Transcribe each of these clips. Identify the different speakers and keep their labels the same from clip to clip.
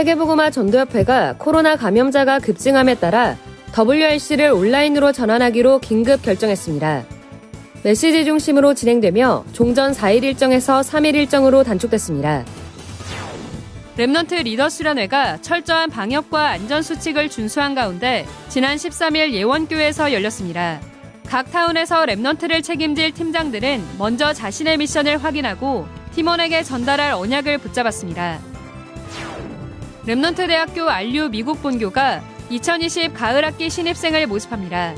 Speaker 1: 세계복음화 전도협회가 코로나 감염자가 급증함에 따라 WRC를 온라인으로 전환하기로 긴급 결정했습니다. 메시지 중심으로 진행되며 종전 4일 일정에서 3일 일정으로 단축됐습니다. Remnant 리더 수련회가 철저한 방역과 안전수칙을 준수한 가운데 지난 13일 예원교에서 열렸습니다. 각 타운에서 Remnant를 책임질 팀장들은 먼저 자신의 미션을 확인하고 팀원에게 전달할 언약을 붙잡았습니다. Remnant 대학교 RU 미국 본교가 2020 가을 학기 신입생을 모집합니다.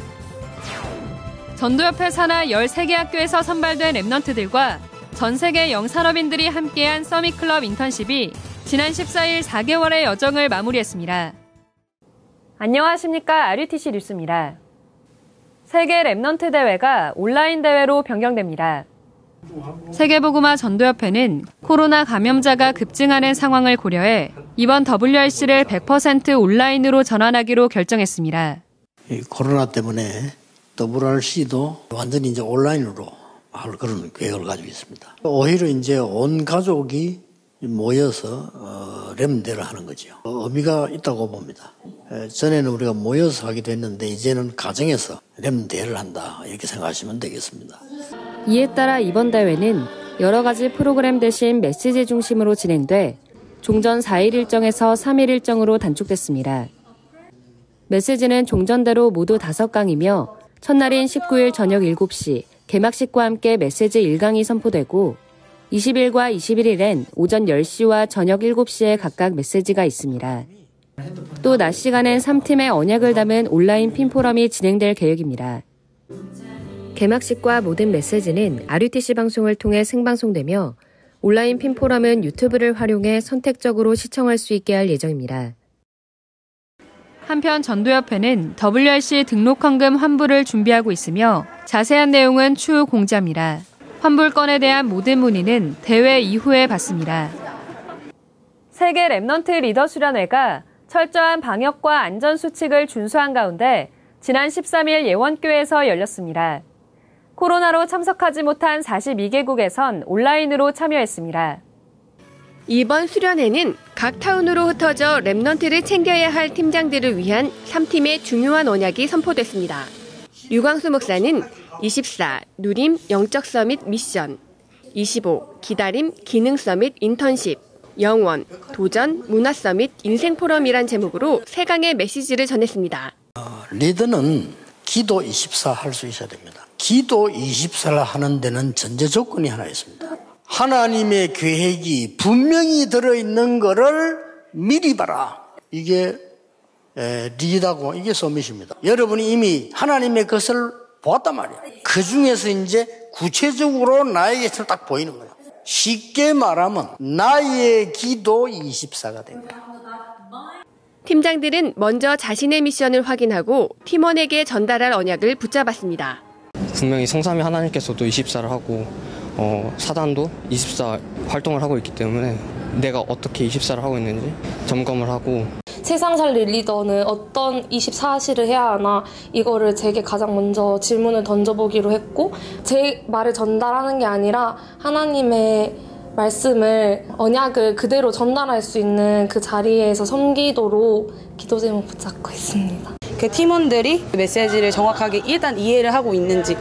Speaker 1: 전도협회 산하 13개 학교에서 선발된 Remnant들과 전 세계 영산업인들이 함께한 서밋클럽 인턴십이 지난 14일 4개월의 여정을 마무리했습니다. 안녕하십니까. RUTC 뉴스입니다. 세계 Remnant 대회가 온라인 대회로 변경됩니다. 세계보그마 전도협회는 코로나 감염자가 급증하는 상황을 고려해 이번 WRC를 100% 온라인으로 전환하기로 결정했습니다.
Speaker 2: 코로나 때문에 WRC도 완전히 이제 온라인으로 할 그런 계획을 가지고 있습니다. 오히려 이제 온 가족이 모여서 어, 램대를 하는 거죠. 어, 의미가 있다고 봅니다. 에, 전에는 우리가 모여서 하기도 했는데 이제는 가정에서 램대를 한다 이렇게 생각하시면 되겠습니다.
Speaker 1: 이에 따라 이번 대회는 여러 가지 프로그램 대신 메시지 중심으로 진행돼 종전 4일 일정에서 3일 일정으로 단축됐습니다. 메시지는 종전대로 모두 5강이며 첫날인 19일 저녁 7시 개막식과 함께 메시지 1강이 선포되고 20일과 21일엔 오전 10시와 저녁 7시에 각각 메시지가 있습니다. 또 낮 시간엔 3팀의 언약을 담은 온라인 핀포럼이 진행될 계획입니다. 개막식과 모든 메시지는 RUTC 방송을 통해 생방송되며 온라인 팀포럼은 유튜브를 활용해 선택적으로 시청할 수 있게 할 예정입니다. 한편 전도협회는 WRC 등록 헌금 환불을 준비하고 있으며 자세한 내용은 추후 공지합니다. 환불건에 대한 모든 문의는 대회 이후에 받습니다. 세계 Remnant 리더 수련회가 철저한 방역과 안전 수칙을 준수한 가운데 지난 13일 예원교에서 열렸습니다. 코로나로 참석하지 못한 42개국에선 온라인으로 참여했습니다.
Speaker 3: 이번 수련회는 각 타운으로 흩어져 Remnant를 챙겨야 할 팀장들을 위한 3팀의 중요한 언약이 선포됐습니다. 류광수 목사는 24 누림 영적 서밋 미션, 25 기다림 기능 서밋 인턴십, 영원 도전 문화 서밋 인생 포럼이란 제목으로 세 강의 메시지를 전했습니다.
Speaker 2: 어, 리더는 기도 24 할 수 있어야 됩니다. 기도 24를 하는 데는 전제 조건이 하나 있습니다. 하나님의 계획이 분명히 들어있는 것을 미리 봐라. 이게 리다고 이게 서밋입니다. 여러분이 이미 하나님의 것을 보았단 말이야. 그 중에서 이제 구체적으로 나에게 딱 보이는 거야. 쉽게 말하면 나의 기도 24가 됩니다.
Speaker 3: 팀장들은 먼저 자신의 미션을 확인하고 팀원에게 전달할 언약을 붙잡았습니다.
Speaker 4: 분명히 성삼위 하나님께서도 24를 하고 어, 사단도 24 활동을 하고 있기 때문에 내가 어떻게 24를 하고 있는지 점검을 하고
Speaker 5: 세상 살릴 리더는 어떤 24시를 해야 하나 이거를 제게 가장 먼저 질문을 던져보기로 했고 제 말을 전달하는 게 아니라 하나님의 말씀을 언약을 그대로 전달할 수 있는 그 자리에서 섬기도록 기도 제목 붙잡고 있습니다.
Speaker 6: 그 팀원들이 메시지를 정확하게 일단 이해를 하고 있는지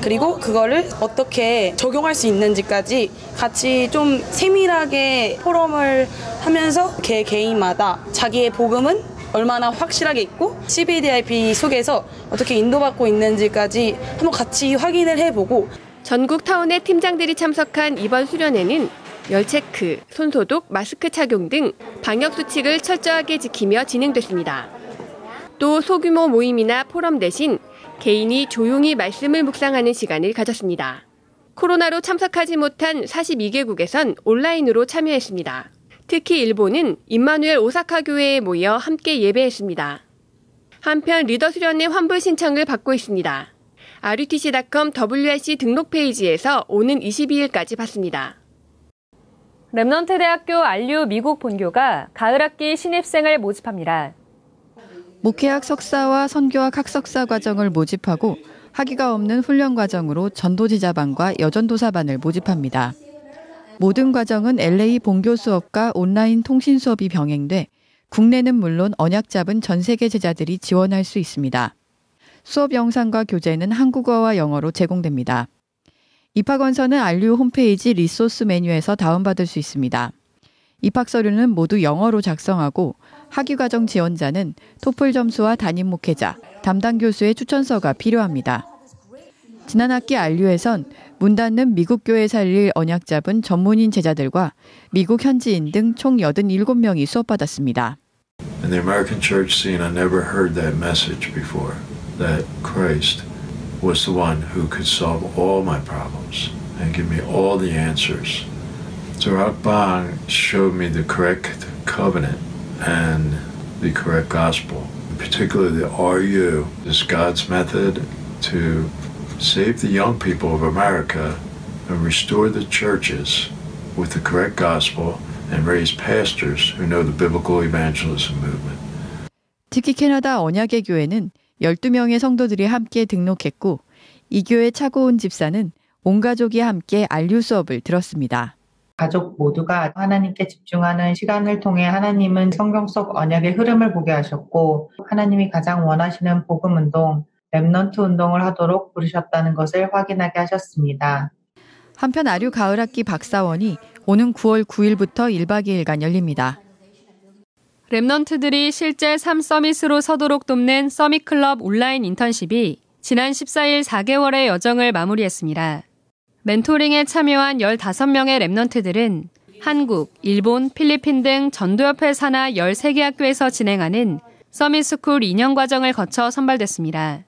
Speaker 6: 그리고 그거를 어떻게 적용할 수 있는지까지 같이 좀 세밀하게 포럼을 하면서 개 개인마다 자기의 복음은 얼마나 확실하게 있고 CBDIP 속에서 어떻게 인도받고 있는지까지 한번 같이 확인을 해보고
Speaker 3: 전국 타운의 팀장들이 참석한 이번 수련회는 열체크, 손소독, 마스크 착용 등 방역 수칙을 철저하게 지키며 진행됐습니다. 또 소규모 모임이나 포럼 대신 개인이 조용히 말씀을 묵상하는 시간을 가졌습니다. 코로나로 참석하지 못한 42개국에선 온라인으로 참여했습니다. 특히 일본은 임마누엘 오사카 교회에 모여 함께 예배했습니다. 한편 리더 수련회 환불 신청을 받고 있습니다. RUTC.com WRC 등록 페이지에서 오는 22일까지 받습니다.
Speaker 1: Remnant 대학교 RU 미국 본교가 가을 학기 신입생을 모집합니다.
Speaker 7: 목회학 석사와 선교학 학석사 과정을 모집하고 학위가 없는 훈련 과정으로 전도제자반과 여전도사반을 모집합니다. 모든 과정은 LA 본교 수업과 온라인 통신 수업이 병행돼 국내는 물론 언약 잡은 전 세계 제자들이 지원할 수 있습니다. 수업 영상과 교재는 한국어와 영어로 제공됩니다. 입학원서는 알류 홈페이지 리소스 메뉴에서 다운받을 수 있습니다. 입학 서류는 모두 영어로 작성하고 학위 과정 지원자는 토플 점수와 담임 목회자, 담당 교수의 추천서가 필요합니다. 지난 학기 안류에선 문 닫는 미국 교회 살릴 언약 잡은 전문인 제자들과 미국 현지인 등 총 87명이 수업받았습니다.
Speaker 8: In the American church scene, I never heard that message before that Christ was the one who could solve all my problems and give me all the answers. So Rakbang showed me the correct covenant and the correct gospel. Particularly the RU is God's method to save the young people of America and restore the churches with the correct gospel and raise pastors who know the biblical evangelism movement.
Speaker 7: 특히 캐나다 언약의 교회는 12명의 성도들이 함께 등록했고 이 교회 차고온 집사는 온 가족이 함께 안류 수업을 들었습니다.
Speaker 9: 가족 모두가 하나님께 집중하는 시간을 통해 하나님은 성경 속 언약의 흐름을 보게 하셨고 하나님이 가장 원하시는 복음 운동, Remnant 운동을 하도록 부르셨다는 것을 확인하게 하셨습니다.
Speaker 7: 한편 RU 가을 학기 박사원이 오는 9월 9일부터 1박 2일간 열립니다.
Speaker 1: Remnant들이 실제 삶 서밋으로 서도록 돕는 서밋클럽 온라인 인턴십이 지난 14일 4개월의 여정을 마무리했습니다. 멘토링에 참여한 15명의 Remnant들은 한국, 일본, 필리핀 등 전도협회 산하 13개 학교에서 진행하는 서밋스쿨 2년 과정을 거쳐 선발됐습니다.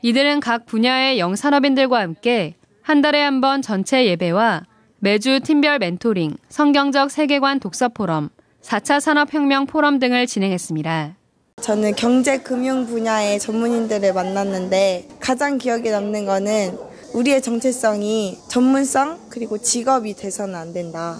Speaker 1: 이들은 각 분야의 영산업인들과 함께 한 달에 한 번 전체 예배와 매주 팀별 멘토링, 성경적 세계관 독서 포럼, 4차 산업혁명 포럼 등을 진행했습니다.
Speaker 10: 저는 경제 금융 분야의 전문인들을 만났는데 가장 기억에 남는 거는 우리의 정체성이 전문성 그리고 직업이 돼서는 안 된다.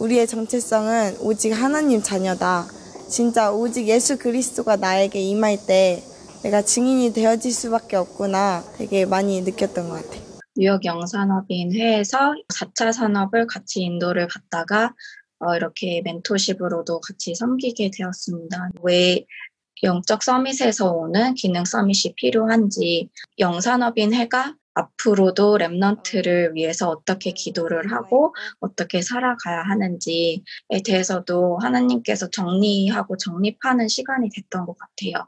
Speaker 10: 우리의 정체성은 오직 하나님 자녀다. 진짜 오직 예수 그리스도가 나에게 임할 때 내가 증인이 되어질 수밖에 없구나 되게 많이 느꼈던 것 같아요.
Speaker 11: 뉴욕 영산업인 회에서 4차 산업을 같이 인도를 받다가 어, 이렇게 멘토십으로도 같이 섬기게 되었습니다. 왜 영적 서밋에서 오는 기능 서밋이 필요한지 영산업인 회가 앞으로도 랩넌트를 위해서 어떻게 기도를 하고 어떻게 살아가야 하는지에 대해서도 하나님께서 정리하고 정립하는 시간이 됐던 것 같아요.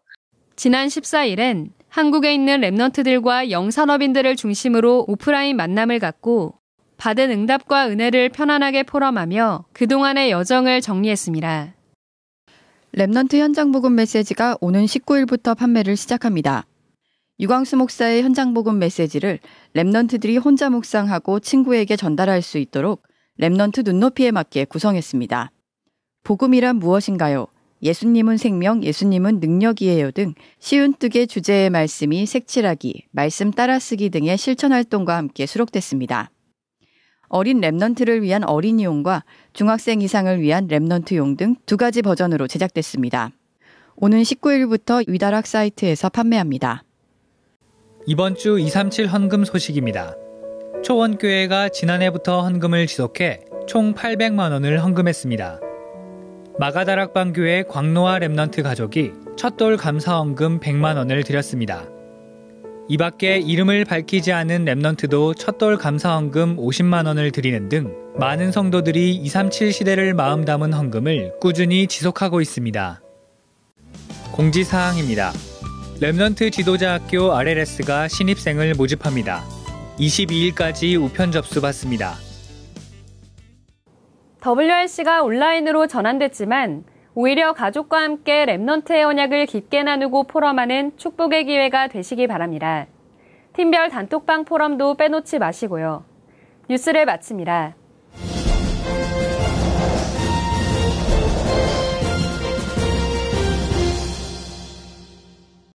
Speaker 1: 지난 14일엔 한국에 있는 Remnant들과 영산업인들을 중심으로 오프라인 만남을 갖고 받은 응답과 은혜를 편안하게 포럼하며 그동안의 여정을 정리했습니다.
Speaker 7: Remnant 현장 복음 메시지가 오는 19일부터 판매를 시작합니다. 류광수 목사의 현장 복음 메시지를 Remnant들이 혼자 묵상하고 친구에게 전달할 수 있도록 Remnant 눈높이에 맞게 구성했습니다. 복음이란 무엇인가요? 예수님은 생명, 예수님은 능력이에요 등 쉬운 뜨개 주제의 말씀이 색칠하기, 말씀 따라쓰기 등의 실천 활동과 함께 수록됐습니다. 어린 Remnant를 위한 어린이용과 중학생 이상을 위한 Remnant용 등 두 가지 버전으로 제작됐습니다. 오는 19일부터 위다락 사이트에서 판매합니다.
Speaker 12: 이번 주 237 헌금 소식입니다. 초원교회가 지난해부터 헌금을 지속해 총 800만 원을 헌금했습니다. 마가다락방 교회 광노아 Remnant 가족이 첫돌 감사 헌금 100만 원을 드렸습니다. 이 밖에 이름을 밝히지 않은 Remnant도 첫돌 감사 헌금 50만 원을 드리는 등 많은 성도들이 237 시대를 마음 담은 헌금을 꾸준히 지속하고 있습니다. 공지사항입니다. Remnant 지도자 학교 RLS가 신입생을 모집합니다. 22일까지 우편 접수 받습니다.
Speaker 1: WRC가 온라인으로 전환됐지만 오히려 가족과 함께 랩넌트의 언약을 깊게 나누고 포럼하는 축복의 기회가 되시기 바랍니다. 팀별 단톡방 포럼도 빼놓지 마시고요. 뉴스를 마칩니다.